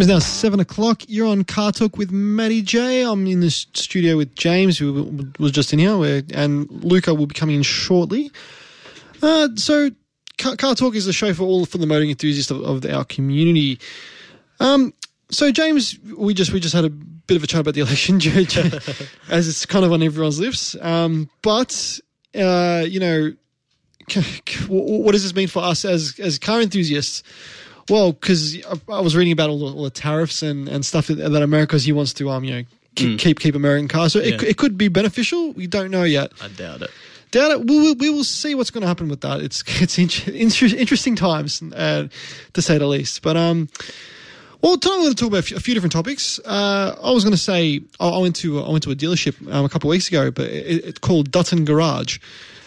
Time is now seven o'clock. You're on Car Talk with Matty J. I'm in the studio with James, who was just in here, and Luka will be coming in shortly. Uh, so, Car, Car Talk is a show for all for the motoring enthusiasts of, of our community. Um, so James, we just we just had a bit of a chat about the election, as it's kind of on everyone's lips. Um, but uh, you know, c- c- wh- what does this mean for us as as car enthusiasts? Well, because I, was reading about all the, all the tariffs and, and stuff that, that America's he wants to um you know keep keep, keep American cars. So it, Yeah. c- it could be beneficial. We don't know yet. I doubt it. Doubt it. We will, we will see what's going to happen with that. It's it's inter- interesting times, uh, to say the least. But um, well, tonight we're going to talk about a few, a few different topics. Uh, I was going to say I, I went to I went to a dealership um, a couple of weeks ago, but it, it's called Dutton Garage.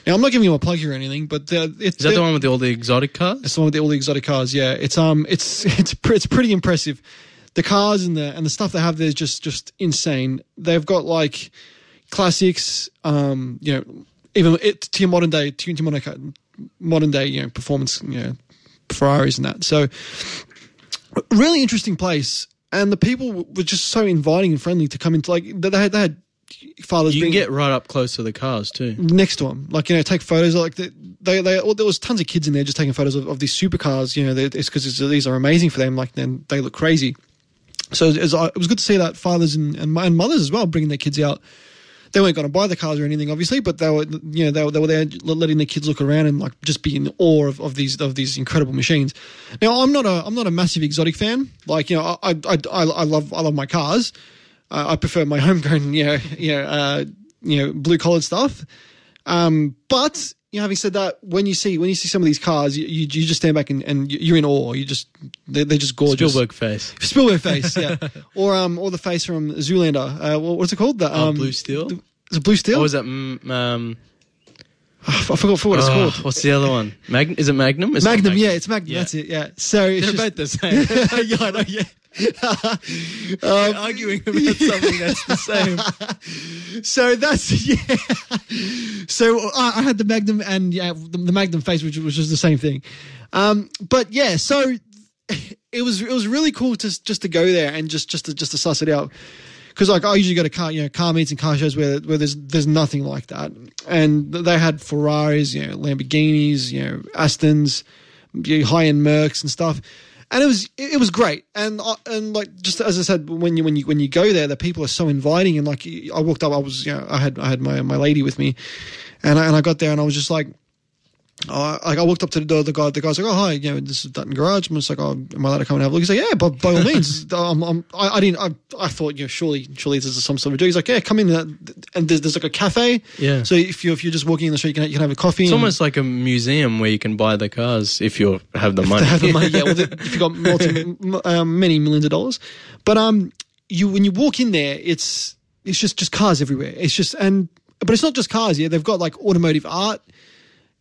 Now I'm not giving you a plug here or anything, but uh, it's Is that the one with all the exotic cars? it's the one with the, all the exotic cars. Yeah, it's um, it's it's it's pretty impressive. The cars and the and the stuff they have there is just just insane. They've got like classics, um, you know, even it, to your modern day, to your modern, modern day, you know, performance, you know, Ferraris and that. So, really interesting place, and the people were just so inviting and friendly to come into. Like they had, they had fathers. You can bring- get right up close to the cars too. next to them, like you know, take photos. Like they, they, they well, there was tons of kids in there just taking photos of, of these supercars. You know, they- it's because these are amazing for them. Like then they look crazy. So it was, it was good to see that fathers and, and, and mothers as well bringing their kids out. They weren't going to buy the cars or anything, obviously, but they were, you know, they were, they were there letting their kids look around and like just be in awe of, of these of these incredible machines. Now, I'm not a I'm not a massive exotic fan. Like, you know, I I, I, I love I love my cars. Uh, I prefer my homegrown, you know, you know, uh, you know, blue collared stuff. Um, but you know, having said that, when you see when you see some of these cars, you, you, you just stand back and, and you're in awe. You just they're, they're just gorgeous. Spielberg face. Spielberg face, yeah, or um, or the face from Zoolander. Uh, what's it called? The Oh, um, Blue Steel? the- Is it Blue Steel? Or was that mm, um? Ah, I forgot for what it's ah, oh, called. What's the other one? Mag- is it Magnum? It's not Magnum, yeah, it's Magnum. Yeah. That's it. Yeah. So it's They're just, both the same. yeah, I know. Yeah. We're um, arguing about something that's the same. So that's yeah. So I, I had the Magnum and yeah, the, the Magnum face, which was just the same thing. Um, but yeah, so it was it was really cool to just to go there and just just to just to suss it out. Because like I usually go to car you know car meets and car shows where where there's there's nothing like that, and they had Ferraris, you know Lamborghinis, you know Astons, high end Mercs and stuff. And it was it was great. And I- and like just as I said when you when you when you go there the people are so inviting. And like I walked up I was you know I had I had my my lady with me. And I, and I got there and I was just like oh, like I walked up to the door the guy the guy's like oh hi you know this is Dutton Garage I'm just like oh am I allowed to come and have a look he's like yeah by, by all means um, I'm, I, I didn't I, I thought you know surely surely this is some sort of joke he's like yeah come in uh, and there's, there's like a cafe Yeah. so if you if you're just walking in the street you can, you can have a coffee It's and- almost like a museum where you can buy the cars if you have the money. have the money. Yeah, well, the, if you've got multi, um, many millions of dollars, but um, you when you walk in there, it's it's just just cars everywhere. It's just and but it's not just cars. Yeah, they've got like automotive art,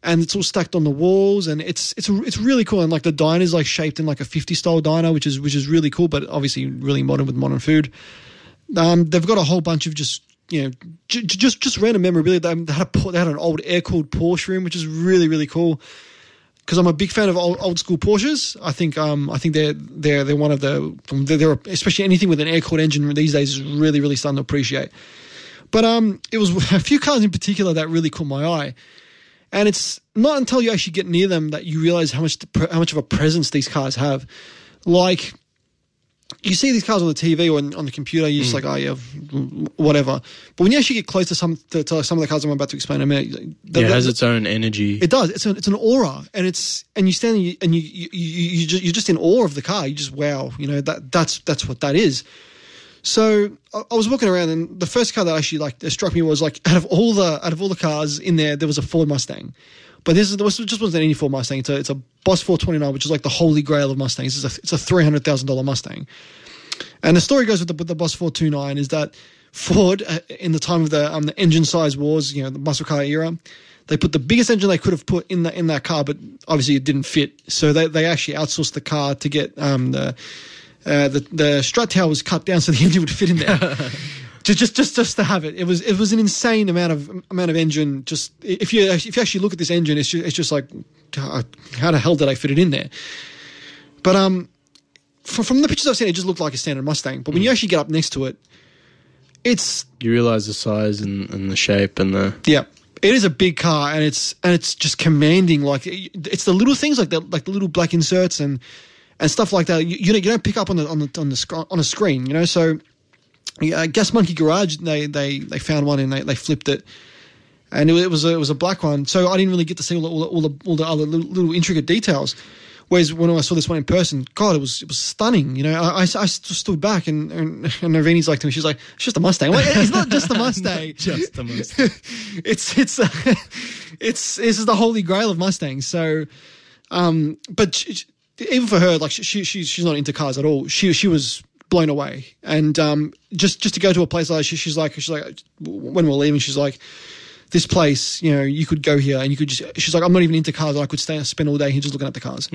and it's all stacked on the walls, and it's it's it's really cool. And like the diner's like shaped in like a 50 style diner, which is which is really cool, but obviously really modern with modern food. Um, they've got a whole bunch of just you know j- just just random memorabilia. They they had a they had an old air cooled Porsche room, which is really really cool because I'm a big fan of old, old school Porsches. I think um I think they're they're they're one of the they're, they're especially anything with an air cooled engine these days is really really starting to appreciate. But um it was a few cars in particular that really caught my eye. And it's not until you actually get near them that you realize how much how much of a presence these cars have. Like you see these cars on the TV or on, on the computer, you're just mm. like, oh yeah, whatever. But when you actually get close to some to, to some of the cars I'm about to explain in a minute, the- Yeah, it the- has its own energy. it does. It's an it's an aura, and it's and you stand and you and you you, you, you just, you're just in awe of the car. You just wow, you know that that's that's what that is. So I, was walking around, and the first car that actually like struck me was like out of all the out of all the cars in there, there was a Ford Mustang. But this is was, just wasn't any Ford Mustang. It's a it's a Boss 429, which is like the holy grail of Mustangs. It's a it's a three hundred thousand dollar Mustang. And the story goes with the, with the Boss 429 is that Ford, uh, in the time of the um, the engine size wars, you know, the muscle car era, they put the biggest engine they could have put in that in that car, but obviously it didn't fit. So they, they actually outsourced the car to get um, the uh, the the strut tail was cut down so the engine would fit in there. just, just just just to have it, it was it was an insane amount of amount of engine. Just if you if you actually look at this engine, it's just, it's just like how the hell did I fit it in there? But um, from, from the pictures I've seen, it just looked like a standard Mustang. But when you actually get up next to it, it's You realize the size and, and the shape and the yeah, it is a big car, and it's and it's just commanding. Like it's the little things like the like the little black inserts and and stuff like that. You, you don't you don't pick up on the on the on the sc- on a screen, you know. So yeah, Gas Monkey Garage, they they they found one and they, they flipped it. And it, was a, it was a black one, so I didn't really get to see all the, all the, all the, all the other little, little intricate details. Whereas when I saw this one in person, God, it was it was stunning. You know, I, I, I stood back and and, and like to me, she's like, it's just a Mustang. Like, it's not just a Mustang. just the Mustang. it's it's uh, it's this is the holy grail of Mustangs. So, um, but even for her, like she, she she's she's not into cars at all. She she was blown away, and um, just just to go to a place like she, she's like she's like when we're leaving, she's like. This place, you know, you could go here and you could just. She's like, I'm not even into cars. I could stay spend all day here just looking at the cars.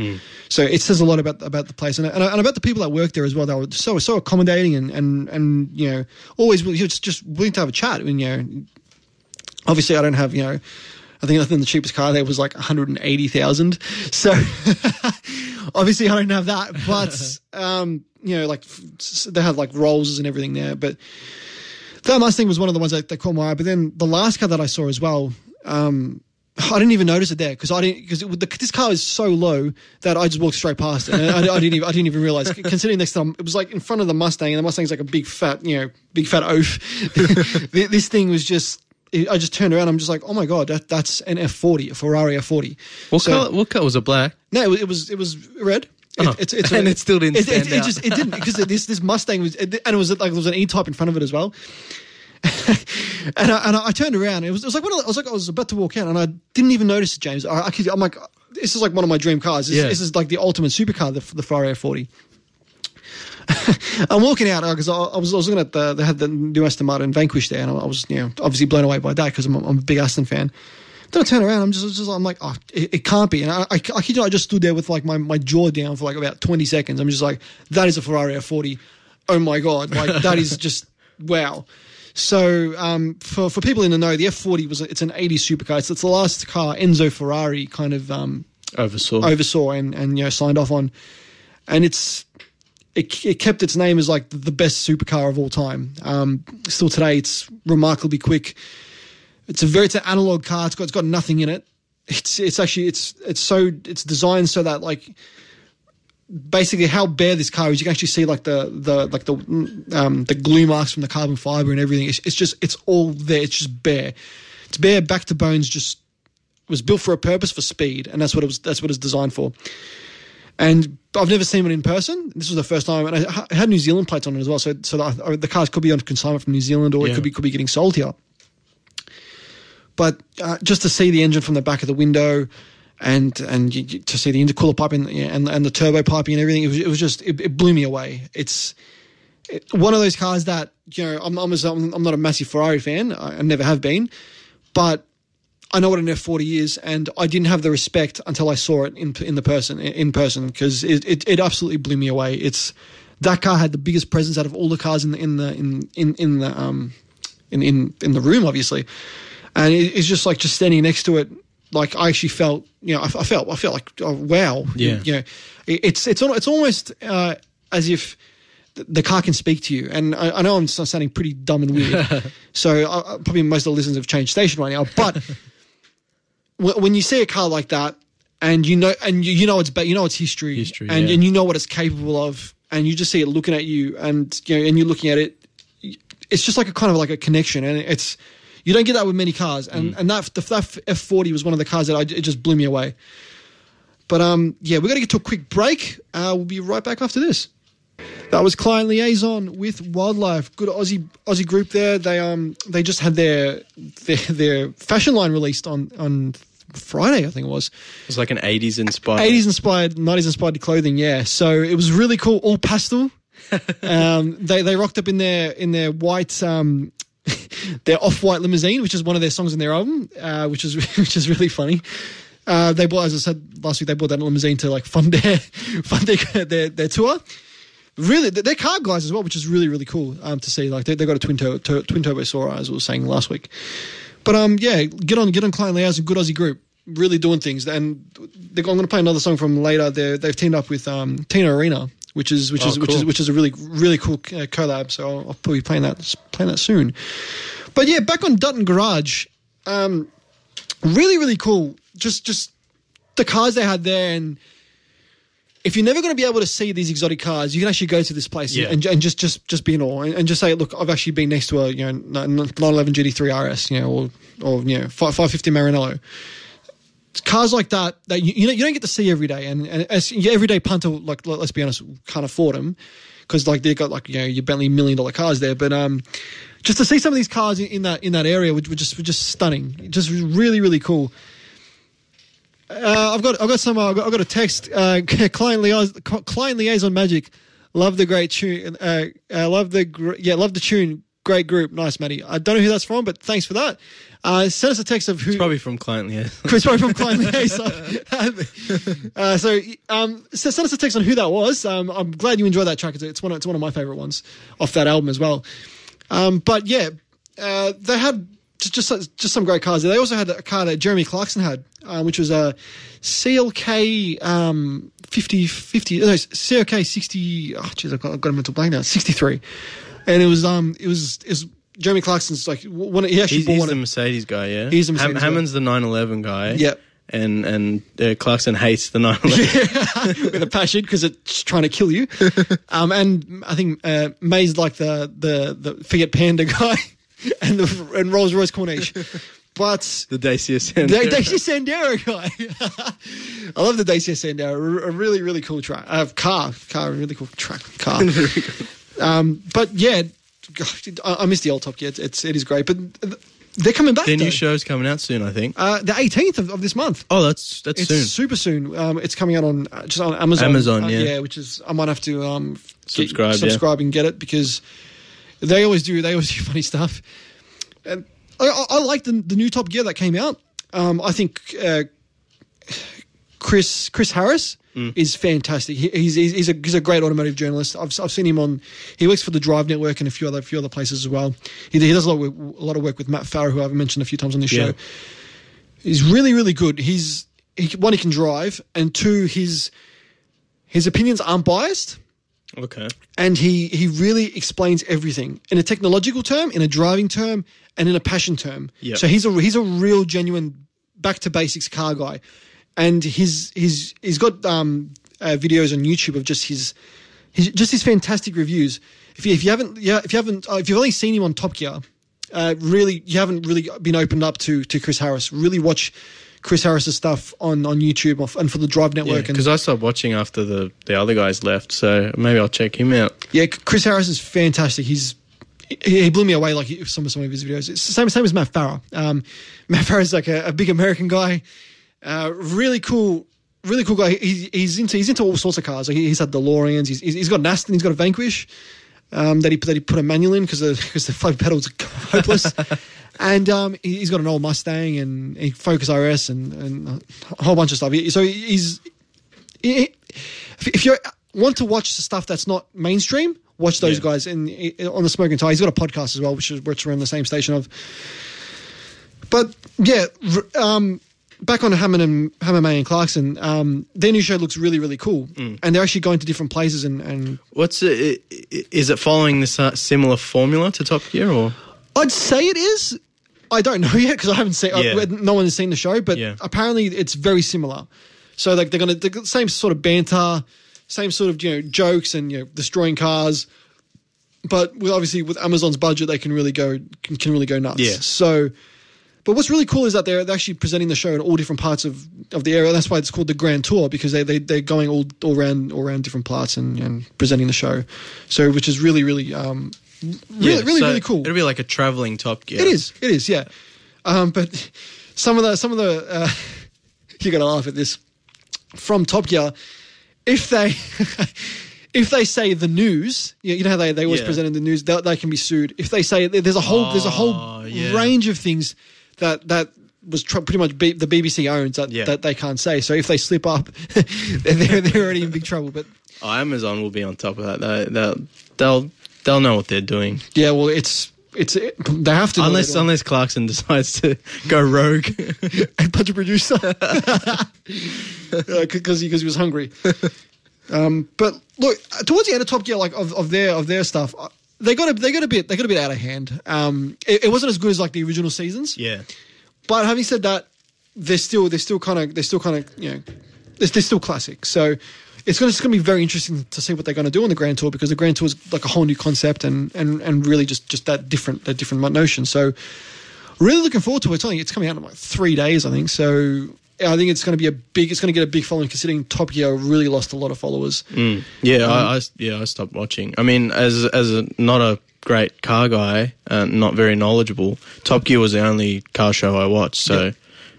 So it says a lot about about the place and, and and about the people that work there as well. They were so so accommodating and and and you know always just just willing to have a chat. And you know, obviously I don't have you know I think I think the cheapest car there was like 180,000 so obviously I don't have that but um you know like they had like rolls and everything there but that Mustang was one of the ones that, that caught my eye but then the last car that I saw as well um I didn't even notice it there because I didn't because this car is so low that I just walked straight past it. And I, I didn't even I didn't even realize. Considering next time it was like in front of the Mustang, and the Mustang's like a big fat you know big fat oaf. this thing was just. I just turned around. I'm just like, oh my god, that, that's an F40, a Ferrari F40. What So- color? What color was it? Black. No, it was it was, it was red. It, Oh. it's, it's And it still didn't It, stand it, it out. just it didn't because this this Mustang was and it was like there was an E type in front of it as well. and I, and I turned around. It was, it was like one of the, I was like I was about to walk out, and I didn't even notice it, James. I, I could, I'm like, this is like one of my dream cars. This, Yeah. this is like the ultimate supercar, the, the Ferrari F40. I'm walking out because I, I was I was looking at the they had the new Aston Martin Vanquish there, and I was you know obviously blown away by that because I'm, a- I'm a big Aston fan. Then I turn around, I'm just, just I'm like, oh, it, it can't be. And I, I, I kid you, I just stood there with like my, my jaw down for like about 20 seconds. I'm just like, that is a Ferrari F40. Oh my god, like that is just wow. So um, for for people in the know, the F40 was it's an 80s supercar. It's, it's the last car Enzo Ferrari kind of um, Oversaw. oversaw and, and you know signed off on, and it's it, it kept its name as like the best supercar of all time. Um, still today, it's remarkably quick. It's a very it's an analog car. It's got it's got nothing in it. It's it's actually it's it's so it's designed so that like basically how bare this car is. You can actually see like the the like the um, the glue marks from the carbon fiber and everything. It's, it's just it's all there. It's just bare. It's bare back to bones. Just was built for a purpose for speed, and that's what it was. That's what it's designed for. And I've never seen one in person. This was the first time, and I had New Zealand plates on it as well. So, so the, the cars could be on consignment from New Zealand, or it could be could be getting sold here. But uh, just to see the engine from the back of the window, and and you, you- to see the intercooler piping and and the turbo piping and everything, it was, it was just it, it blew me away. It's it, one of those cars that you know I'm I'm, I'm I'm not a massive Ferrari fan. I, I never have been, but I know what an F40 is, and I didn't have the respect until I saw it in in the person in person because it, it, it absolutely blew me away. It's that car had the biggest presence out of all the cars in the in the in in, in the um in, in in the room, obviously, and it, it's just like just standing next to it. Like I actually felt, you know, I, I felt, I felt like, oh, wow, Yeah. you know, it, it's it's it's almost uh, as if th- the car can speak to you. And I, I know I'm sounding pretty dumb and weird, so uh, uh, probably most of the listeners have changed station right now. But when you see a car like that, and you know, and you, you know it's you know it's history, History, and yeah. and you know what it's capable of, and you just see it looking at you, and you know, and you're looking at it, it's just like a kind of like a connection, and it's you don't get that with many cars, and Mm. and that the, that F forty was one of the cars that I, it just blew me away. But um, yeah, we're gonna get to a quick break. Uh, we'll be right back after this. That was client liaison with wildlife. Good Aussie Aussie group there. They um they just had their their, their fashion line released on on Friday, I think it was. It was like an 80s inspired. 80s inspired, 90s inspired clothing, yeah. So it was really cool, all pastel. um, they they rocked up in their in their white um, their off white limousine, which is one of their songs in their album, uh, which is which is really funny. Uh, they bought, as I said last week, they bought that limousine to like fund their fund their their, their tour. Really, they're car guys as well, which is really really cool um, to see. Like they they got a twin turbo twin turbo Soarer, as we were saying last week. But um, yeah, get on get on Client Liaison, good Aussie group, really doing things. And they're, I'm going to play another song from later. They're, they've teamed up with um, Tina Arena, which is which Oh, is which is which is a really really cool uh, collab. So I'll, I'll probably be playing that playing that soon. But yeah, back on Dutton Garage, um, really really cool. Just just the cars they had there and. If you're never going to be able to see these exotic cars, you can actually go to this place Yeah. and, and just, just, just be in awe and, and just say, look, I've actually been next to a you know 911 GT3 RS, you know, or or you know 550 Maranello cars like that that you, you know you don't get to see every day, and, and as your everyday punter, like let- let's be honest, can't afford them because like they've got like you know your Bentley million dollar cars there, but um, just to see some of these cars in, in that in that area, were just were just stunning, just really really cool. Uh, I've got I've got some uh, I've, got, I've got a text uh, client liaison client liaison magic. Love the great tune. Uh, uh, love the gr- yeah love the tune. Great group, nice Matty. I don't know who that's from, but thanks for that. Uh, send us a text of who Probably from client liaison. Chris probably from Client Liaison. uh, so, um, so send us a text on who that was. Um, I'm glad you enjoyed that track. It's, it's one. Of, it's one of my favorite ones off that album as well. Um, but yeah, uh, they had just, just just some great cars. They also had a car that Jeremy Clarkson had, uh, which was a CLK um, 50 50 no, CLK 60. Oh, jeez, I've got, I've got a mental blank now. 63, and it was um it was it was Jeremy Clarkson's like one. He actually He's, bought he's one. the Mercedes guy, yeah. He's the Mercedes guy. Hammond's the 911 guy. Yep. And and uh, Clarkson hates the 911. with a passion because it's trying to kill you. Um, and I think uh, May's like the the the Fiat Panda guy, and the and Rolls Royce Corniche. But the Dacia the Sandero. Dacia Sandero guy, I love the Dacia Sandero. A really really cool track. Uh, car car really cool track car. um, but yeah, I, I miss the old Top Gear. It's, it's it is great, but they're coming back. Their though. new show's coming out soon, I think. Uh, the 18th of, of this month. Oh, that's that's It's soon. super soon. Um, it's coming out on uh, just on Amazon. Amazon, Uh, yeah. which is I might have to um, get- Subscribe, yeah. subscribe and get it because they always do. They always do funny stuff. And I, I, like the the new Top Gear that came out. Um, I think uh, Chris Chris Harris Mm. is fantastic. He, he's, he's he's a he's a great automotive journalist. I've I've seen him on. He works for the Drive Network and a few other few other places as well. He, he does a lot of work, a lot of work with Matt Farah, who I've mentioned a few times on this Yeah. show. He's really really good. He's he, one he can drive, and two his his opinions aren't biased Okay. and he he really explains everything in a technological term, in a driving term, and in a passion term. Yep. So he's a he's a real genuine back to basics car guy, and his his he's got um, uh, videos on YouTube of just his his just his fantastic reviews. If you, if you haven't yeah if you haven't uh, if you've only seen him on Top Gear, uh, really you haven't really been opened up to to Chris Harris. Really watch. Chris Harris's stuff on, on YouTube off- and for the Drive Network and Because I stopped watching after the, the other guys left, so maybe I'll check him out. Yeah, Chris Harris is fantastic. He's he, blew me away like some of some of his videos. It's the same same as Matt Farah. Um, Matt Farah is like a, a big American guy, uh, really cool, really cool guy. He, he's into he's into all sorts of cars. Like he's had DeLoreans. He's, he's he's got an Aston. He's got a Vanquish. Um, that he that he put a manual in because the because the five pedals are hopeless. And um, he- he's got an old Mustang and Focus RS and, and a whole bunch of stuff. So he's he- if you want to watch the stuff that's not mainstream, watch those Yeah. guys. And on the Smoking Tire, he's got a podcast as well, which is which we're on the same station of. But yeah, um, back on Hammond and Hammer May and Clarkson, um, their new show looks really really cool, Mm. and they're actually going to different places. And, and What's it? Is it following this uh, similar formula to Top Gear, or I'd say it is. I don't know yet because I haven't seen. Yeah. Uh, no one has seen the show, but Yeah. apparently it's very similar. So like they're gonna the same sort of banter, same sort of you know jokes and you know destroying cars, but with obviously with Amazon's budget they can really go can, can really go nuts. Yeah. So, but what's really cool is that they're, they're actually presenting the show in all different parts of, of the area. That's why it's called the Grand Tour because they they they're going all all around all around different parts and, and presenting the show. So which is really really um really Yeah, really so really cool. It'll be like a traveling Top Gear. It is. It is. Yeah. Um, but some of the some of the uh, you're gonna laugh at this from Top Gear. If they if they say the news, you know how they, they always Yeah. present in the news, they, they can be sued. If they say there's a whole there's a Oh, whole yeah. range of things that that was tr- pretty much B- the BBC owns that, Yeah. that they can't say. So if they slip up, they're they're already in big trouble. But Oh, Amazon will be on top of that. They, they'll they'll they'll know what they're doing. yeah, well, it's it's it, they have to Unless unless Clarkson decides to go rogue. and punch a producer because he, 'cause he was hungry. Um, but look, towards the end of Top Gear, like of, of their of their stuff, uh, they got a they got a bit they got a bit out of hand. Um, it, it wasn't as good as like the original seasons. Yeah. But having said that, they're still they're still kind of they're still kind of you know they're, they're still classic. So it's going to going to be very interesting to see what they're going to do on the Grand Tour because the Grand Tour is like a whole new concept and and and really just just that different that different notion. So really looking forward to it. It's only it's coming out in like three days, I think. So. I think it's going to be a big. It's going to get a big following, considering Top Gear really lost a lot of followers. Mm. Yeah, I, I yeah I stopped watching. I mean, as as a, not a great car guy, uh, not very knowledgeable. Top Gear was the only car show I watched, so Yeah.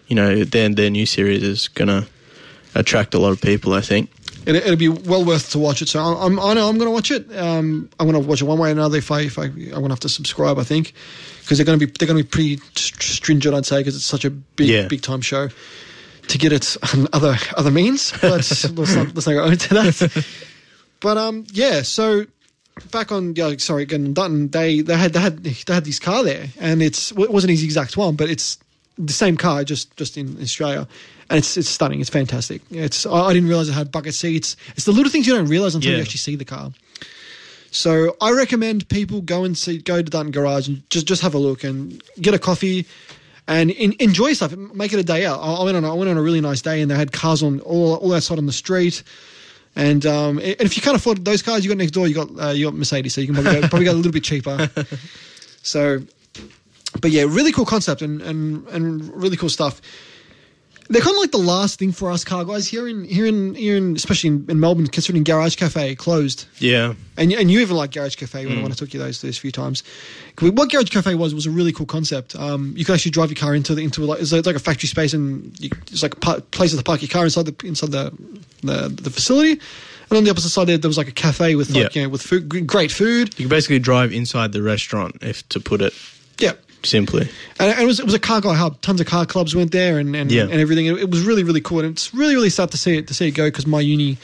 you know their their new series is gonna attract a lot of people. I think. It, it'll be well worth to watch it. So I'm, I know I'm going to watch it. Um, I'm going to watch it one way or another. If I, if I, I'm going to have to subscribe, I think, because they're going to be they're going to be pretty stringent, I'd say, because it's such a big Yeah. big time show. To get it on other other means, but let's not let's not go into that. But um, yeah. So back on, yeah, sorry, again, Dutton. They they had they had they had this car there, and it's it wasn't his exact one, but it's the same car, just just in Australia, and it's it's stunning. It's fantastic. It's I, I didn't realize it had bucket seats. It's the little things you don't realize until you actually see the car. So I recommend people go and see go to Dutton Garage and just just have a look and get a coffee. And in, enjoy stuff. Make it a day out. I I went on. I went on a really nice day, and they had cars on all, all outside on the street. And um, and if you can't afford those cars, you got next door. You got uh, you got Mercedes, so you can probably go, probably go a little bit cheaper. So, but yeah, really cool concept and and and really cool stuff. They're kind of like the last thing for us car guys here in here in here in especially in, in Melbourne, considering Garage Cafe closed. Yeah. And and you even like Garage Cafe when, when I took you those those few times. What Garage Cafe was was a really cool concept. Um, you could actually drive your car into the into like it's like, it's like a factory space and you, it's like a place to park your car inside the inside the the, the facility. And on the opposite side there, there was like a cafe with like Yeah. you know with food, great food. You can basically drive inside the restaurant, if to put it. Simply. And and it was it was a car guy hub. Tons of car clubs went there and and, Yeah. and everything. It, it was really really cool. And it's really really sad to see it to see it go because my uni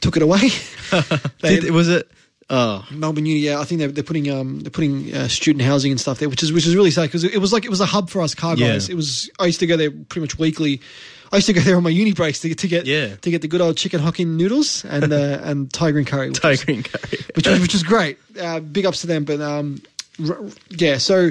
took it away. They- Did, was it? Oh, Melbourne Uni, yeah, I think they're, they're putting um they're putting uh, student housing and stuff there, which is which is really sad because it, it was like it was a hub for us car Yeah. guys. It was I used to go there pretty much weekly. I used to go there on my uni breaks to get to get Yeah. to get the good old chicken hokkien noodles and uh, and Thai green curry, which, Tiger was, and Curry. which was which was great. Uh, big ups to them, but um r- yeah, so.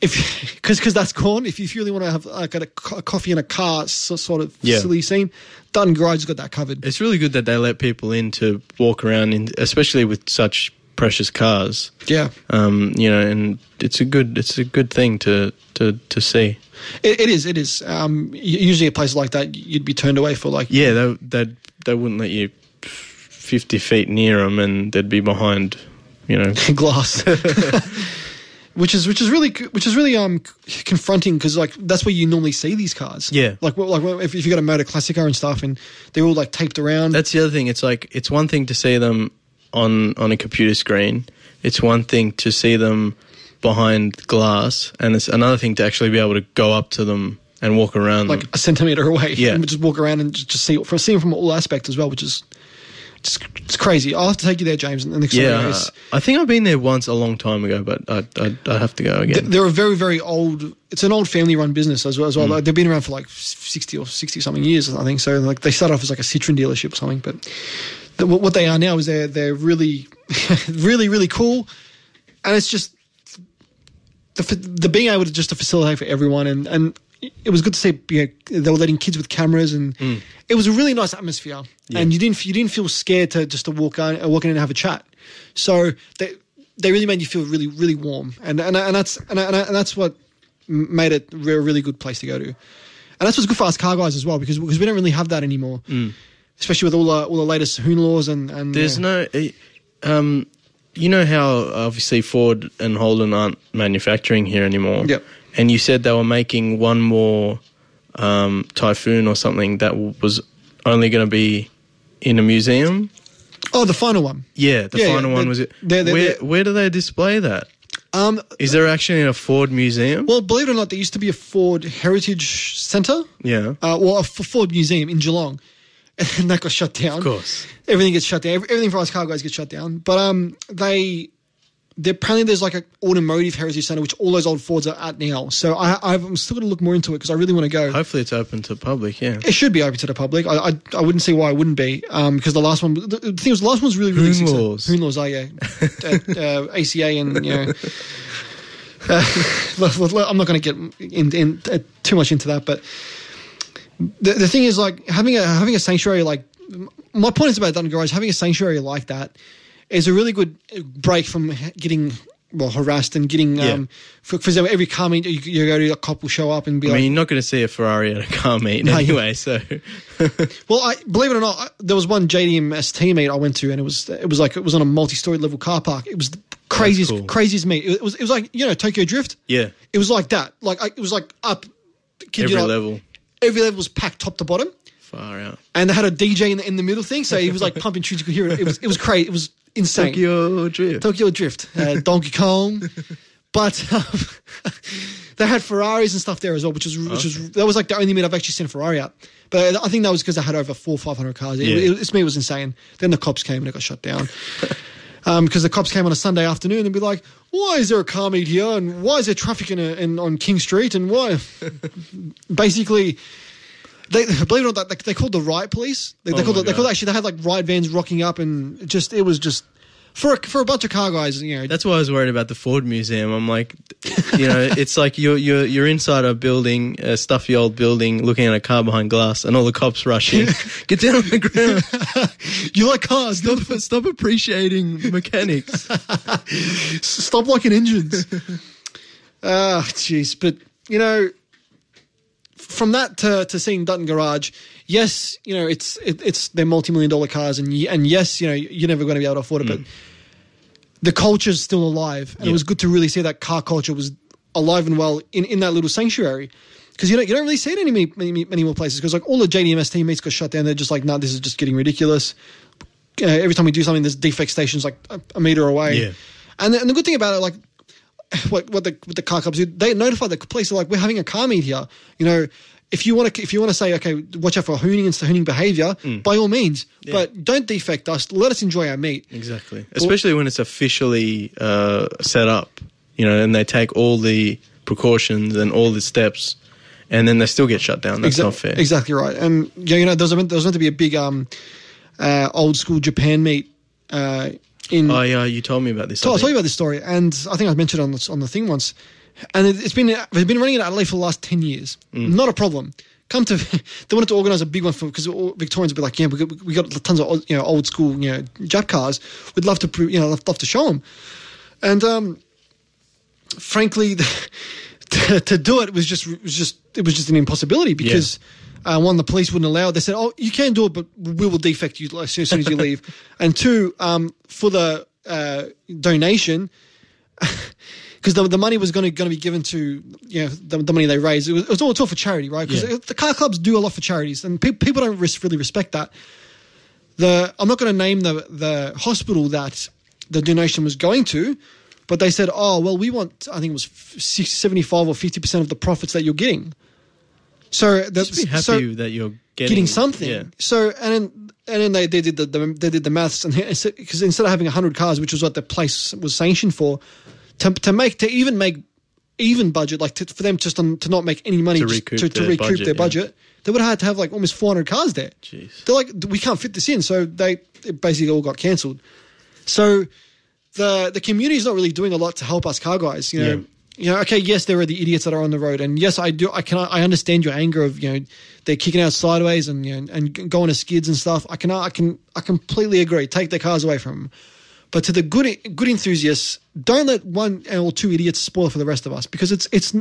If because because that's gone. If you, if you really want to have like a, a coffee in a car so, sort of Yeah. silly scene, Dutton Garage has got that covered. It's really good that they let people in to walk around, in, especially with such precious cars. Yeah, Um, you know, and it's a good it's a good thing to to to see. it, it is. It is. Um, usually at places like that, you'd be turned away for like Yeah, they they they wouldn't let you fifty feet near them, and they'd be behind. You know, glass. which is which is really which is really um confronting because like that's where you normally see these cars. Yeah. like well, like well, if, if you got a motor classic car and stuff, and they're all like taped around. that's the other thing. It's like it's one thing to see them on on a computer screen. It's one thing to see them behind glass, and it's another thing to actually be able to go up to them and walk around. like them. a centimeter away. Yeah. and just walk around and just, just see from see them from all aspects as well, which is just it's crazy. I'll have to take you there, James. And the next time we go. Yeah, It's- I think I've been there once a long time ago, but I I I have to go again. they're a very very old. It's an old family run business as well. As Mm. Like, they've been around for like sixty or sixty something years, I think. So like they started off as like a Citroen dealership or something, but the, what what they are now is they're they're really really really cool, and it's just the the being able to just to facilitate for everyone and and. It was good to see you know, they were letting kids with cameras, and it was a really nice atmosphere. Mm. Yeah. And you didn't you didn't feel scared to just to walk on walk in and have a chat. So they they really made you feel really really warm, and and, and that's and, and, and that's what made it a really, good place to go to. And that's what's good for us car guys as well because because we don't really have that anymore, especially with all the all the latest Hoon laws and and There's uh, no, eh, um, you know how obviously Ford and Holden aren't manufacturing here anymore. Yep. And you said they were making one more um, Typhoon or something that was only going to be in a museum. oh the final one. Yeah, the Yeah, yeah, final one was it. they're- they're- where they're- where do they display that? Um, Is there actually a Ford museum? well, believe it or not, there used to be a Ford Heritage Centre, yeah, uh, well, a Ford Museum in Geelong, and that got shut down. of course. everything gets shut down. Everything for us car guys gets shut down. But um, they there, apparently there's like an automotive heritage center which all those old Fords are at now. So I, I'm still going to look more into it because I really want to go. Hopefully, it's open to public. Yeah. It should be open to the public. I I, I wouldn't see why it wouldn't be. Um, because the last one, the, the thing was, the last one was really really Hoon successful. laws. Hoon laws are yeah, uh, uh, ACA and you know. Uh, I'm not going to get in, in uh, too much into that, but the the thing is like having a having a sanctuary like my point is about Dutton Garage having a sanctuary like that is a really good break from getting well harassed and getting Yeah. um for, for example every car meet you, you go to a cop will show up and be I like mean, you're not going to see a Ferrari at a car meet No, anyway. So, Well, I believe it or not, I, there was one JDMS teammate I went to, and it was it was like it was on a multi-story level car park. It was the craziest cool. craziest meet. It was it was like you know Tokyo Drift. yeah, It was like that. Like I, it was like up. every you not, level, Every level was packed top to bottom, far out. and they had a DJ in the in the middle thing, so he was like pumping tunes. You could hear it. It was it was crazy. It was insane. Tokyo Drift. Tokyo Drift, uh, Donkey Kong, but um, they had Ferraris and stuff there as well, which was which was that was like the only meet I've actually seen a Ferrari at. But I think that was because they had over four five hundred cars. It, Yeah. it, this meet was insane. Then the cops came and it got shut down. Um, because the cops came on a Sunday afternoon and be like, "Why is there a car meet here? And why is there traffic in, a, in on King Street? And why?" Basically, they believe it or not, they, they called the riot police. They, they Oh called it, they called actually they had like riot vans rocking up and just it was just for a, for a bunch of car guys, you know. That's why I was worried about the Ford Museum. I'm like, you know, it's like you're you're you're inside a building, a stuffy old building, looking at a car behind glass, and all the cops rush in. Get down on the ground. you like cars? Stop, stop appreciating mechanics. Stop liking engines. Ah, jeez. But you know, from that to, to seeing Dutton Garage, yes, you know it's it, it's they're multi million dollar cars, and and yes, you know you're never going to be able to afford it, but the culture's still alive, and it was good to really see that car culture was alive and well in, in that little sanctuary. Because you don't you don't really see it any many, many, many more places. Because like all the JDMS teammates got shut down, they're just like, no, this is just getting ridiculous. Uh, every time we do something, there's defect stations like a, a meter away. Yeah. And the, and the good thing about it, like what what the what the car clubs do, they notify the police. They're like, we're having a car meet here. You know, if you want to if you want to say, okay, watch out for hooning and hooning behaviour, by all means, but don't defect us. Let us enjoy our meet. Exactly. Especially when it's officially uh, set up, you know, and they take all the precautions and all the steps, and then they still get shut down. That's Exa- not fair. Exactly right. And yeah, you know, there was meant, there was meant to be a big um, uh, old school Japan meet uh, in. Oh yeah, you told me about this. I I'll tell think. you about this story, and I think I mentioned on the, on the thing once. And it, it's been they've been running in Adelaide for the last ten years. Mm. Not a problem. Come to they wanted to organise a big one for because Victorians would be like, yeah, we got, we got tons of old- you know old school you know Jap cars. We'd love to you know love, love to show them. And um, frankly, to, to do it was just was just it was just an impossibility because. Uh, one, the police wouldn't allow it. They said, "Oh, you can do it, but we will defect you as soon as you leave." and two, um, for the uh, donation, because the, the money was going to going to be given to you know the, the money they raised. It was, it was all it's all for charity, right? Because Yeah. the car clubs do a lot for charities, and pe- people don't res- really respect that. The I'm not going to name the the hospital that the donation was going to, but they said, "Oh, well, we want I think it was 60, 75 or fifty percent of the profits that you're getting." So that's Just be happy so, that you're getting, getting something. Yeah. So and then and then they, they did the, the they did the maths and because instead of having hundred cars, which was what the place was sanctioned for, to to make to even make even budget like to, for them just on, to not make any money To recoup to, to their recoup budget, their yeah. they would have had to have like almost four hundred cars there. Jeez. They're like we can't fit this in, so they it basically all got cancelled. So the the community is not really doing a lot to help us car guys. You know, Yeah. You know. Okay, yes, there are the idiots that are on the road, and yes, I do. I can I understand your anger of you know they're kicking out sideways and you know, and going to skids and stuff. I can I can I completely agree. Take their cars away from them. But to the good good enthusiasts, don't let one or two idiots spoil for the rest of us because it's it's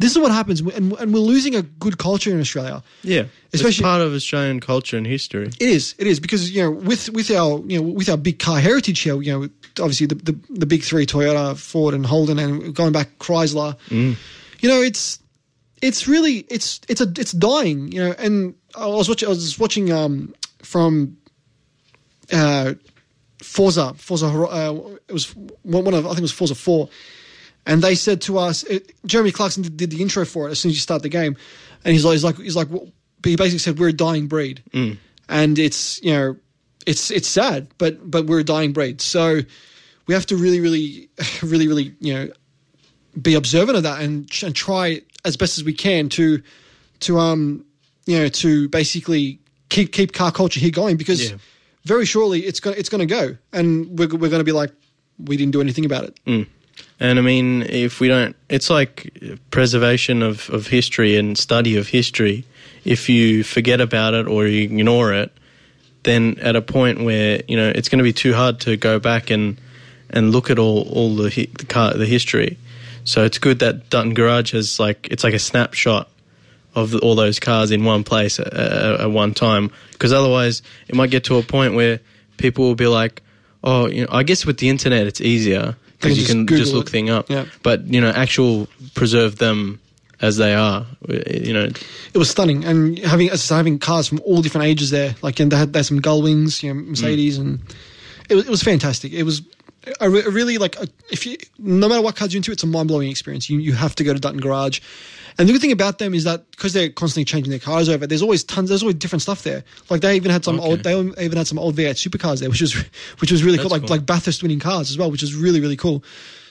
this is what happens, and, and we're losing a good culture in Australia. Yeah. Especially- it's part of Australian culture and history. It is. It is because you know with with our you know with our big car heritage here, you know obviously the the, the big three Toyota, Ford, and Holden, and going back Chrysler. You know it's it's really it's it's a it's dying. You know, and I was watching I was watching um from uh Forza Forza uh, it was one one of I think it was Forza Four. And they said to us, it, Jeremy Clarkson did, did the intro for it as soon as you start the game, and he's like, he's like, he's like, well, he basically said we're a dying breed, mm. and it's you know, it's it's sad, but but we're a dying breed. So we have to really, really, really, really, you know, be observant of that and and try as best as we can to to um you know to basically keep keep car culture here going because Yeah. very shortly it's gonna it's going to go and we're we're going to be like we didn't do anything about it. Mm. And I mean, if we don't, it's like preservation of, of history and study of history. If you forget about it or you ignore it, then at a point where you know it's going to be too hard to go back and and look at all all the the, the history. So it's good that Dutton Garage has like it's like a snapshot of all those cars in one place at, at, one time. Because otherwise, it might get to a point where people will be like, "Oh, you know, I guess with the internet it's easier because you can Google just look it. thing up." Yeah. But you know, actual preserve them as they are. You know, It was stunning and having as having cars from all different ages there. Like and they had, they had some Gullwings, you know, Mercedes, mm. and it was it was fantastic. It was. a really like a, if you no matter what cars you're into, it's a mind blowing experience. You you have to go to Dutton Garage, and the good thing about them is that because they're constantly changing their cars over, there's always tons. There's always different stuff there. Like they even had some Okay. old. They even had some old V8 supercars there, which was which was really cool. Like cool. like Bathurst winning cars as well, which was really really cool.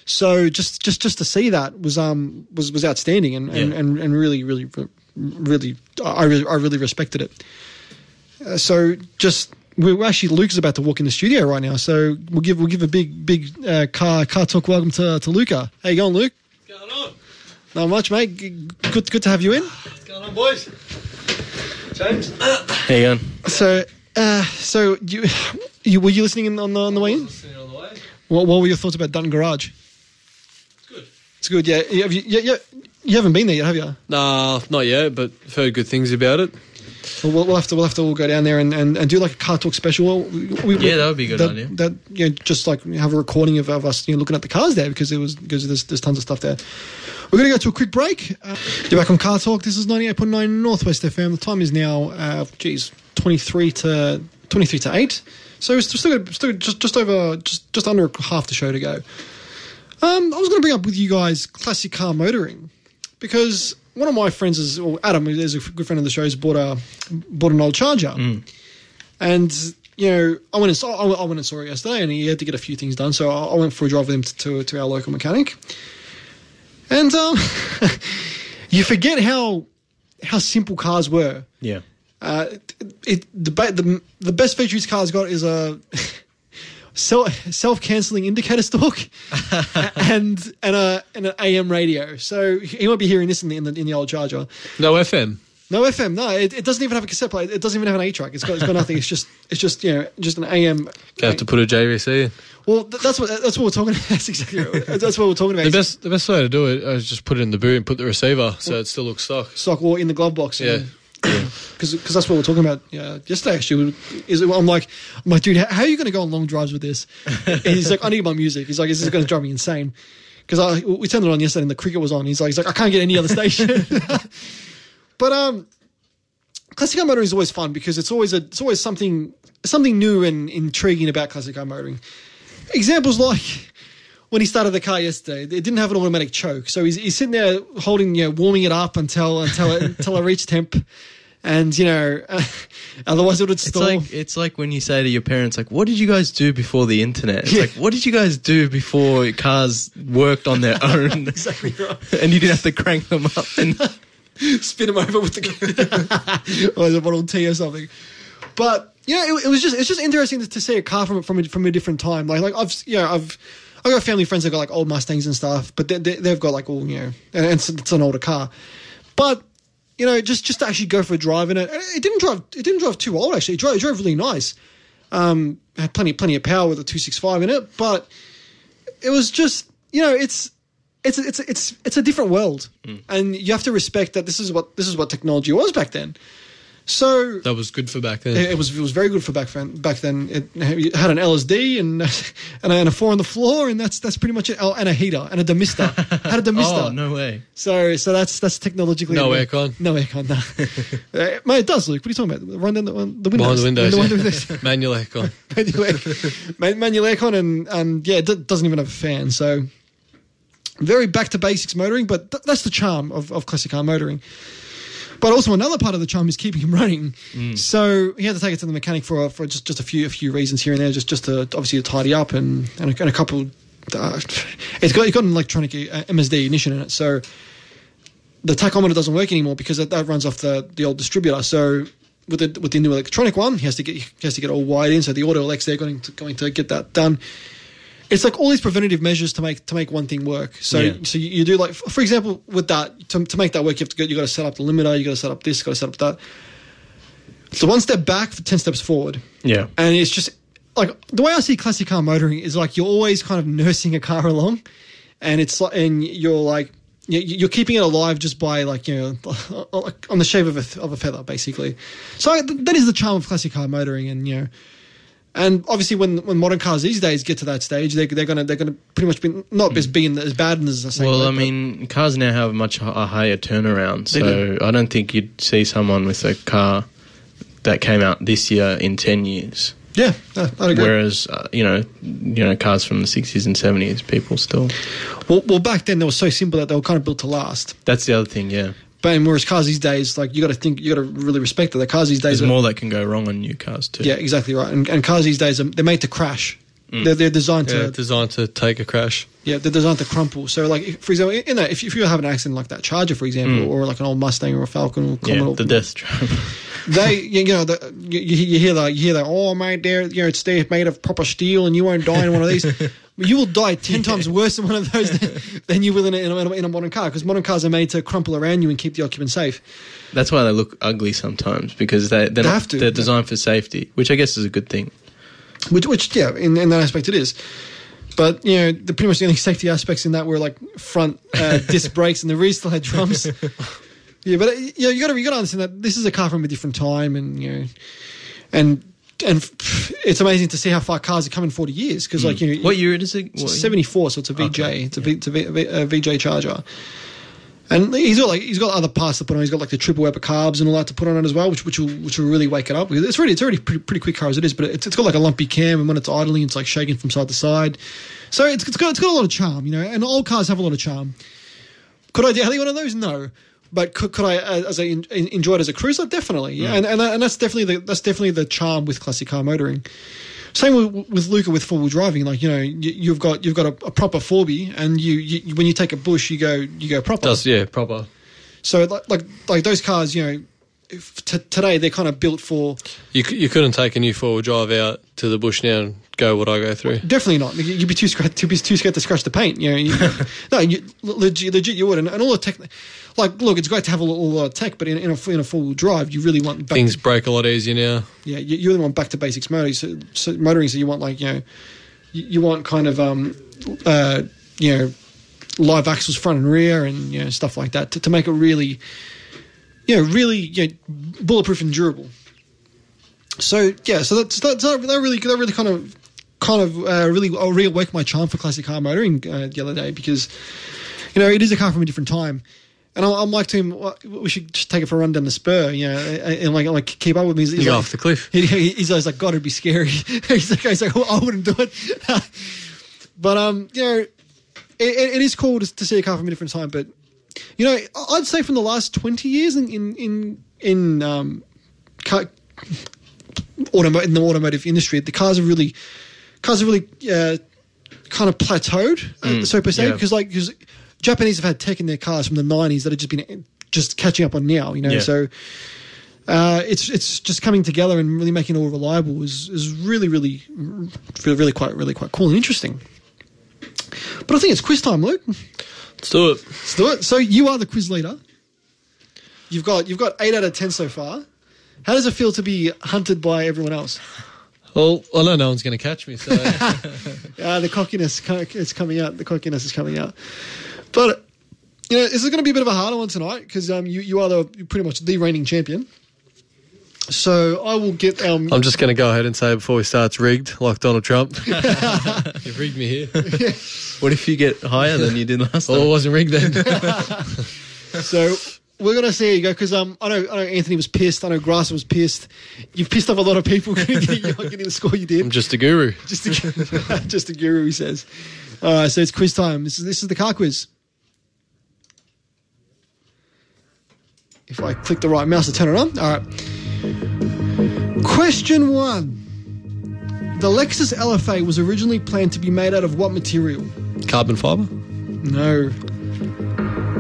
So just just just to see that was um was was outstanding and and, Yeah. and, and really really really I really I really respected it. Uh, so just we're actually Luke's about to walk in the studio right now, so we'll give we'll give a big big uh, car car talk welcome to to Luka. How you going, Luke? What's going on? Not much, mate. Good good to have you in. What's going on, boys? James? how you going? So uh, so you you were you listening in on the on the way in? Listening on the way. What, what were your thoughts about Dutton Garage? It's good. It's good, yeah. You, have you, yeah, yeah. You haven't been there yet, have you? Nah, not yet, but I've heard good things about it. Well, we'll, we'll have to we'll have to all go down there and, and, and do like a car talk special. We, we, Yeah, that would be a good that, idea. That you know, just like have a recording of, of us you know, looking at the cars there because there was because there's there's tons of stuff there. We're going to go to a quick break. Uh, you're back on Car Talk. This is 98.9 Northwest FM. The time is now, uh, geez, 23 to 23 to eight. So it's still, still just just over just just under half the show to go. Um, I was going to bring up with you guys classic car motoring because one of my friends is, or Adam, who's a good friend of the show, has bought a bought an old Charger, and you know I went and saw I went and saw it yesterday, and he had to get a few things done, so I I went for a drive with him to to, to our local mechanic, and um, you forget how how simple cars were. Yeah. Uh, it, the, the the best feature his car's got is a self canceling indicator stalk and and a and an AM radio. So he won't be hearing this in the in the, in the old Charger. No FM. No FM. No, it, it doesn't even have a cassette player. It doesn't even have an 8 track. It's got it's got nothing. It's just it's just you know just an AM. You have to put a JVC in. Well, th- that's what that's what we're talking about. That's exactly right. That's what we're talking about. The best, the best way to do it uh, is just put it in the boot and put the receiver so it still looks stock. sock or in the glove box. Yeah. Because that's what we're talking about. Yeah, yesterday actually. Is I'm like, I'm like, dude, how, are you going to go on long drives with this? And he's like, I need my music. He's like, is this is going to drive me insane. Because I we turned it on yesterday and the cricket was on. He's like, he's like, I can't get any other station. but um, classic car motoring is always fun because it's always a it's always something something new and intriguing about classic car motoring. Examples like when he started the car yesterday, it didn't have an automatic choke, so he's, he's sitting there holding, you know, warming it up until until it, until I reach temp, and you know, otherwise it would It's stall. like it's like when you say to your parents, like, "What did you guys do before the internet?" It's Yeah. like, "What did you guys do before cars worked on their own?" exactly right. and you didn't have to crank them up. And Spin him over with the or the Model T or something. But yeah, it, it was just it's just interesting to, to see a car from from a, from a different time. Like like I've you know I've I've got family friends that got like old Mustangs and stuff, but they, they, they've got like all you know, and it's, it's an older car. But you know, just just to actually go for a drive in it, and it didn't drive it didn't drive too old actually. It drove, it drove really nice. Um, had plenty plenty of power with a two six five in it, but it was just you know it's it's it's it's it's a different world, and you have to respect that this is what this is what technology was back then. So That was good for back then. it, it was it was very good for back then. Back then, it, had an LSD and and a, and a four on the floor, and that's that's pretty much it. Oh, and a heater and a demister. had a demister. oh no way! So so that's that's technologically No aircon? No aircon. No. uh, mate, it does, Luke. What are you talking about? Run down the, the windows. Behind the windows. The yeah. windows. Manual aircon. manual, air, manual aircon and and yeah, it do- doesn't even have a fan. So very back to basics motoring, but th- that's the charm of, of classic car motoring. But also another part of the charm is keeping him running. Mm. So he had to take it to the mechanic for for just, just a few a few reasons here and there, just just to obviously to tidy up and and a, and a couple. Uh, it's got it's got an electronic uh, MSD ignition in it, so the tachometer doesn't work anymore because that, that runs off the, the old distributor. So with the with the new electronic one, he has to get he has to get all wired in. So the auto Alex they're going to going to get that done. It's like all these preventative measures to make to make one thing work. So Yeah. so you, you do like for example with that to, to make that work, you have to go, you got to set up the limiter, you got to set up this, got to set up that. So one step back for ten steps forward Yeah. and it's just like the way I see classic car motoring is like you're always kind of nursing a car along, and it's like and you're like you- you're keeping it alive just by like you know on the shape of a of a feather basically. So that is the charm of classic car motoring, and you know. And obviously, when, when modern cars these days get to that stage, they, they're gonna they're gonna pretty much be not as being as bad as I say. Well, I mean, cars now have much a higher turnaround, so I don't think you'd see someone with a car that came out this year in ten years. yeah, no, I'd agree. Whereas, uh, you know, you know, cars from the sixties and seventies, people still. well, well, back then they were so simple that they were kind of built to last. That's the other thing. Yeah, But whereas cars these days, like you got to think, you got to really respect that. The cars these days there's are, more that can go wrong on new cars too. Yeah, exactly right. And, and cars these days are they're made to crash. Mm. They're, they're designed Yeah, to designed to take a crash. yeah they're designed to crumple. So like if- for example, in that if, if you have an accident like that Charger for example, Mm. or like an old Mustang or a Falcon or yeah, Commodore, the death trap. they you, know the, you, you hear that you hear that oh mate they're you know it's they're made of proper steel and you won't die in one of these. you will die ten times worse in one of those than, than you will in a, in a, in a modern car because modern cars are made to crumple around you and keep the occupant safe. That's why they look ugly sometimes because they they're, They not, have to, they're designed for safety, which I guess is a good thing. which which yeah in, in that aspect it is but you know the pretty much the only safety aspects in that were like front uh, disc brakes and the rear still had drums yeah but uh, you know you gotta you gotta understand that this is a car from a different time and you know and and it's amazing to see how far cars have come in 40 years because like you know What year is it? What- 74 so it's a VJ Okay. it's a, v, it's a, v, a VJ charger and he's got like he's got other parts to put on. He's got like the triple Weber carbs and all that to put on it as well, which which will which will really wake it up. It's really it's already pretty, pretty quick car as it is, but it's, it's got like a lumpy cam, and when it's idling, it's like shaking from side to side. So it's, it's got it's got a lot of charm, you know. And old cars have a lot of charm. Could I daily one of those? No. But could, could I, uh, as I en- en- enjoy it as a cruiser? Definitely, yeah. And, and and that's definitely the that's definitely the charm with classic car motoring. Same with, with Luka with four wheel driving. Like you know, you, you've got you've got a, a proper Forby, and you, you when you take a bush, you go you go proper. Does yeah, proper. So like like, like those cars, you know, if t- today they're kind of built for You c- you couldn't take a new four wheel drive out to the bush now and go what I go through. definitely not. You- You'd be too scared to be too scared to scratch the paint. You know, you, no, you, legit, legit you would. And, and all the tech, like look, it's great to have a lot, of tech, but in, in a in a four wheel drive, you really want back Things To, break a lot easier now. yeah, you, you really want back to basics motoring. So, so motoring, so you want like you know, you, you want kind of um, uh, you know, live axles front and rear and you know stuff like that to, to make it really, you know, really you know, bulletproof and durable. So yeah, so that's that, that, that really that really kind of kind of uh, really uh, reawoke my charm for classic car motoring uh, the other day because you know it is a car from a different time. And I'm, I'm like to him, "Well, we should just take it for a run down the spur, you know, and like, like keep up with me. He's, he's like, off the cliff. he, he- he's always like, God, it'd be scary. he's like, he's like, oh, I wouldn't do it. but um, you know, it, it it is cool to, to see a car from a different time. But you know, I'd say from the last twenty years in in in, in um, car, automo- in the automotive industry, the cars are really cars are really uh, kind of plateaued, uh, so per se, yeah. because like because Japanese have had tech in their cars from the '90s that have just been just catching up on now. You know, Yeah. so uh, it's it's just coming together and really making it all reliable is is really really really, really quite really quite cool and interesting. But I think it's quiz time, Luke. Let's do it. Let's do it. So you are the quiz leader. You've got you've got eight out of ten so far. How does it feel to be hunted by everyone else? Well, I know no one's going to catch me, so Uh, the cockiness co- is coming out. The cockiness is coming out. But you know, this is going to be a bit of a harder one tonight because um, you you are the you're pretty much the reigning champion. So I will get um. I'm just going to go ahead and say before we start, it's rigged, like Donald Trump. You've rigged me here. What if you get higher than you did last time? Oh, it wasn't rigged then. So we're gonna see how you go because um I know I know Anthony was pissed. I know Grasser was pissed. You've pissed off a lot of people getting, getting the score you did. I'm just a guru. Just a, just a guru, he says. All right, so it's quiz time. This is this is the car quiz. If I click the right mouse to turn it on. All right. Question one. The Lexus LFA was originally planned to be made out of what material? Carbon fiber. No.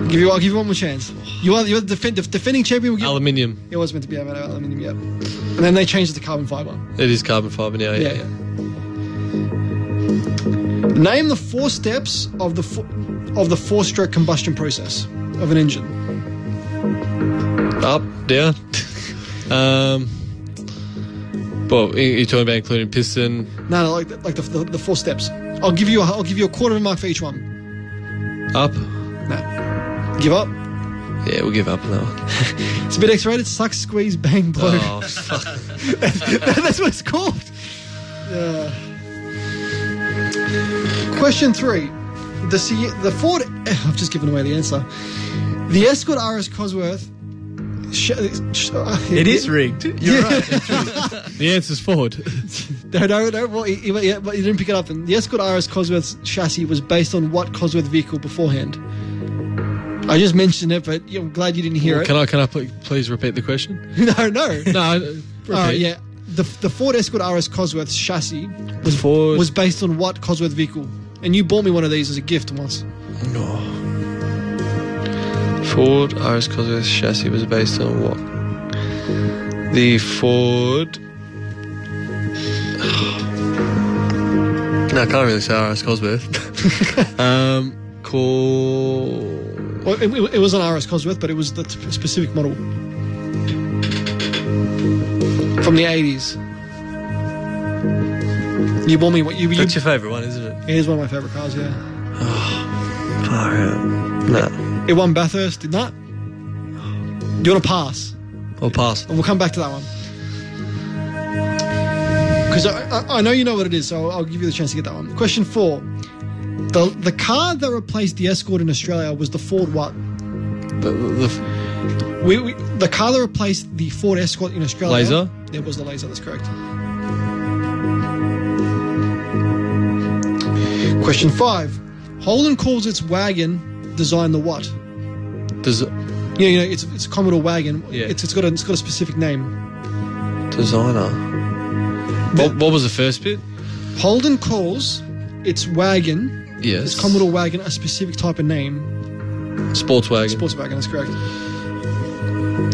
Give you, I'll give you one more chance. You are you're the defen- def- defending champion. Will give, Aluminium. it was meant to be made out of aluminium, yep. And then they changed it to carbon fiber. It is carbon fiber now. Yeah, Yeah. yeah. Name the four steps of the fo- of the four-stroke combustion process of an engine. Up, down. um. Well, you- you're talking about including piston. No, no, like the, like the, the, the four steps. I'll give you a, I'll give you a quarter of a mark for each one. Up. No, give up. Yeah, we'll give up on that one. It's a bit X-rated. Suck, squeeze, bang, blow. Oh, fuck. That's what it's called. Uh, question three. The C- the Ford. I've just given away the answer. The Escort RS Cosworth. Sh- sh- uh, It is rigged. You're right. The answer's Ford. No, no, no. Well, he, he- yeah, but you didn't pick it up. And the Escort RS Cosworth's chassis was based on what Cosworth vehicle beforehand? I just mentioned it, but I'm glad you didn't hear it. Can I can I pl- please repeat the question? it. no, no. No. Repeat. All right, yeah. The, the Ford Escort RS Cosworth's chassis was Ford. was based on what Cosworth vehicle? And you bought me one of these as a gift once. No. Ford RS Cosworth chassis was based on what? The Ford. no, I can't really say RS Cosworth. um, call. Well, it, it- it was an RS Cosworth, but it was the t- specific model from the 80s. You bought me what you. you That's your favourite one, isn't it? it is one of my favorite cars. Yeah, Far out. No, it won Bathurst, did not. Do you want to pass? I'll pass. We'll come back to that one. Because I, I, I know you know what it is, so I'll, I'll give you the chance to get that one. Question four. The, the car that replaced the Escort in Australia was the Ford what? The, the, We, we, the car that replaced the Ford Escort in Australia. Laser? It was the Laser, that's correct. Question five. Holden calls its wagon design the what? Does You know, you know it's, it's a Commodore wagon. Yeah. It's, it's, got a, it's got a specific name. designer. What, what was the first bit? Holden calls its wagon, Yes. its Commodore wagon, a specific type of name. Sports wagon. Sports wagon, that's correct.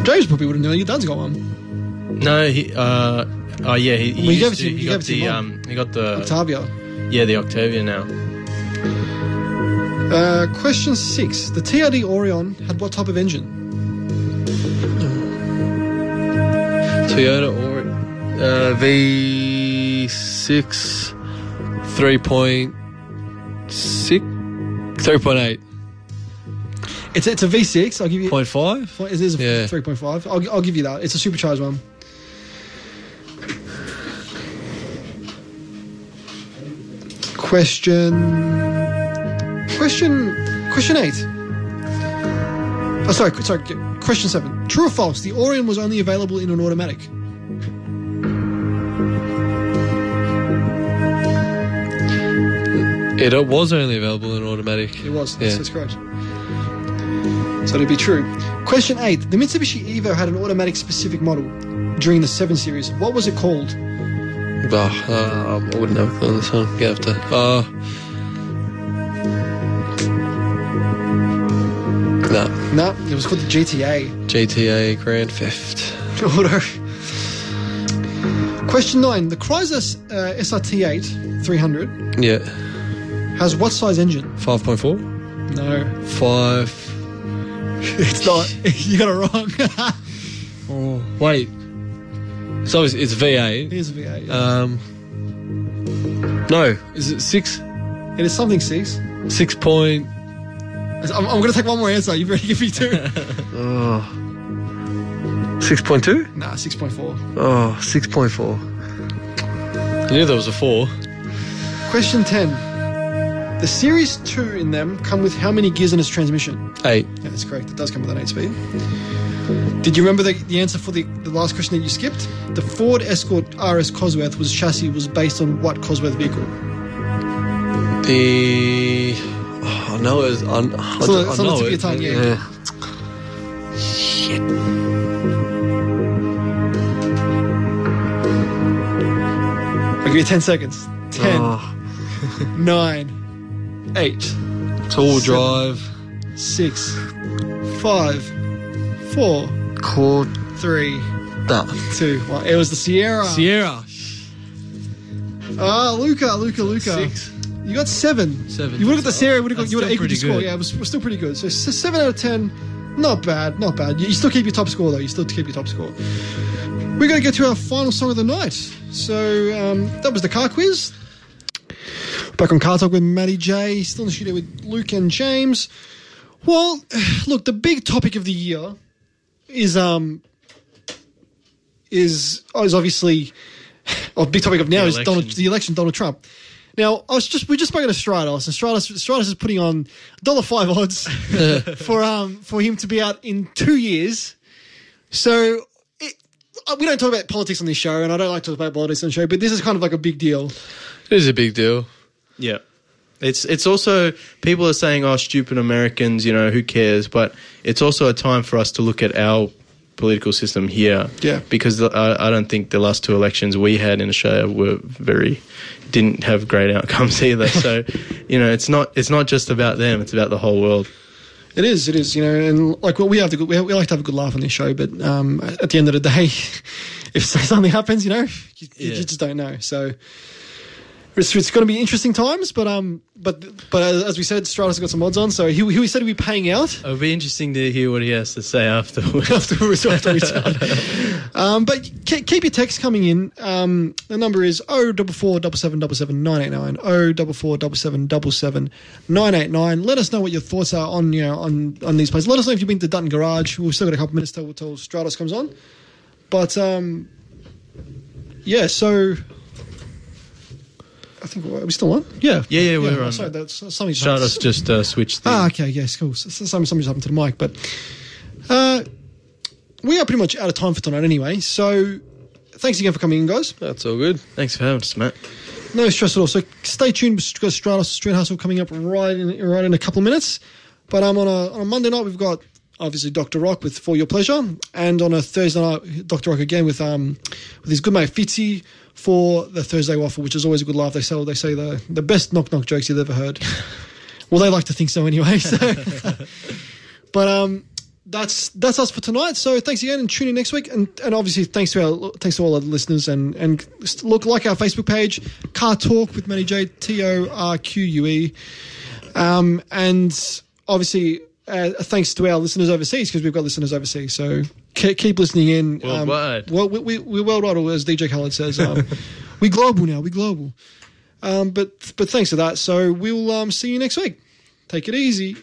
James probably wouldn't know. Your dad's got one. No, he. Uh, oh yeah, he, he Well, you used gave it to. to him- he you got gave it to the your um. He got the Octavia. yeah the Octavia now. Uh, question six. The TRD Aurion had what type of engine? Toyota or uh, V6 3.6 3.8 It's, it's a V6. I'll give you. 0.5 It is a Yeah. 3.5. I'll, I'll give you that. It's a supercharged one. Question. Question. Question eight. Oh, sorry. Sorry. Question seven. True or false? The Aurion was only available in an automatic. it was only available in automatic It was. That's, Yeah. that's correct. So it'd be true. Question eight. The Mitsubishi Evo had an automatic specific model during the 7 Series. What was it called? oh, uh, I wouldn't have on this one Gonna have to uh, no No, it was called the GTA. GTA Grand Theft Auto. Question nine. The Chrysler uh, SRT8 300 yeah has what size engine? 5.4 No, 5 it's not. you got it wrong. oh, wait so it's, it's V8 Here's a V8. Um, no, is it six? it is something six. Six point. I'm, I'm going to take one more answer. You ready? already given me two. Oh, six point two. nah, 6.4. Oh, six point four. I knew there was a four. Question 10. The Series 2 in them come with how many gears in its transmission? Eight. Yeah, that's correct. It does come with an 8 speed. Did you remember the, the answer for the, the last question that you skipped? The Ford Escort RS Cosworth was chassis was based on what Cosworth vehicle? The. I know it's. on. I, it's, a, I know a lot of it. yeah. yeah. Shit. I'll give you 10 seconds. 10, oh. 9, 8, Tall seven, drive, 6, 5, 4, 3, that. 2, 1. It was the Sierra. Sierra. Ah, Luka, Luka, Luka. 6. You got seven. Seven. You would have got the Sierra. Would have got. You would have equal score. Yeah, it was, was still pretty good. So seven out of ten. Not bad. Not bad. You, you still keep your top score though. You still keep your top score. We're going to get to our final song of the night. So um, that was the car quiz. Back on Car Talk with Matty J. Still in the studio with Luke and James. Well, look, the big topic of the year is um is is obviously or big topic of now The is Donald, the election, Donald Trump. Now, I was just we just spoken to Stratos, and Stratos Stratos is putting on dollar five odds for um for him to be out in two years. So it, uh, we don't talk about politics on this show, and I don't like to talk about politics on the show, but this is kind of like a big deal. It is a big deal. Yeah. It's it's also people are saying, "Oh, stupid Americans," you know, who cares? But it's also a time for us to look at our political system here. Yeah. Because the, I, I don't think the last two elections we had in Australia were very didn't have great outcomes either. So, you know, it's not it's not just about them; it's about the whole world. It is, it is, you know, and like well, we have to we, we like to have a good laugh on this show, but um, at the end of the day, if something happens, you know, you, you just don't know. So it's, it's going to be interesting times, but um, but but as we said, Stratos got some odds on, so he, he said he'd be paying out. It'll be interesting to hear what he has to say afterwards. afterwards after we start. um, but ke- keep your text coming in. Um, the number is O double four double seven double seven nine eight nine O double four double seven double seven nine eight nine. Let us know what your thoughts are on you know on on these places. Let us know if you've been to Dutton Garage. We've still got a couple minutes till, till Stratos comes on. But um, yeah, so. I think are we still on? Yeah, Yeah, yeah, we're on. Sorry, that's something. just- Stratos just uh, switched. The, Ah, okay, yes, cool. So, so something, something just happened to the mic, but uh, we are pretty much out of time for tonight anyway. So thanks again for coming in, guys. That's all good. Thanks for having us, Matt. No stress at all. So stay tuned because Stratos Street Hustle coming up right in right in a couple of minutes. But um, on a on a Monday night we've got obviously Doctor Rock with For Your Pleasure, and on a Thursday night Doctor Rock again with um with his good mate Fitzy for the Thursday waffle, which is always a good laugh. They say they say the the best knock knock jokes you've ever heard. well, they like to think so anyway. So, but um. That's that's us for tonight. So thanks again, and tune in next week. And, and obviously thanks to our thanks to all our listeners. And and look like our Facebook page, Car Talk with Matty J T O R Q U E. Um, and obviously uh, thanks to our listeners overseas because we've got listeners overseas. So keep, keep listening in. Um, Worldwide. well, we, we, we're worldwide, or as DJ Khaled says. Um, we global now. We global. Um, but but thanks for that. So we'll um, see you next week. Take it easy.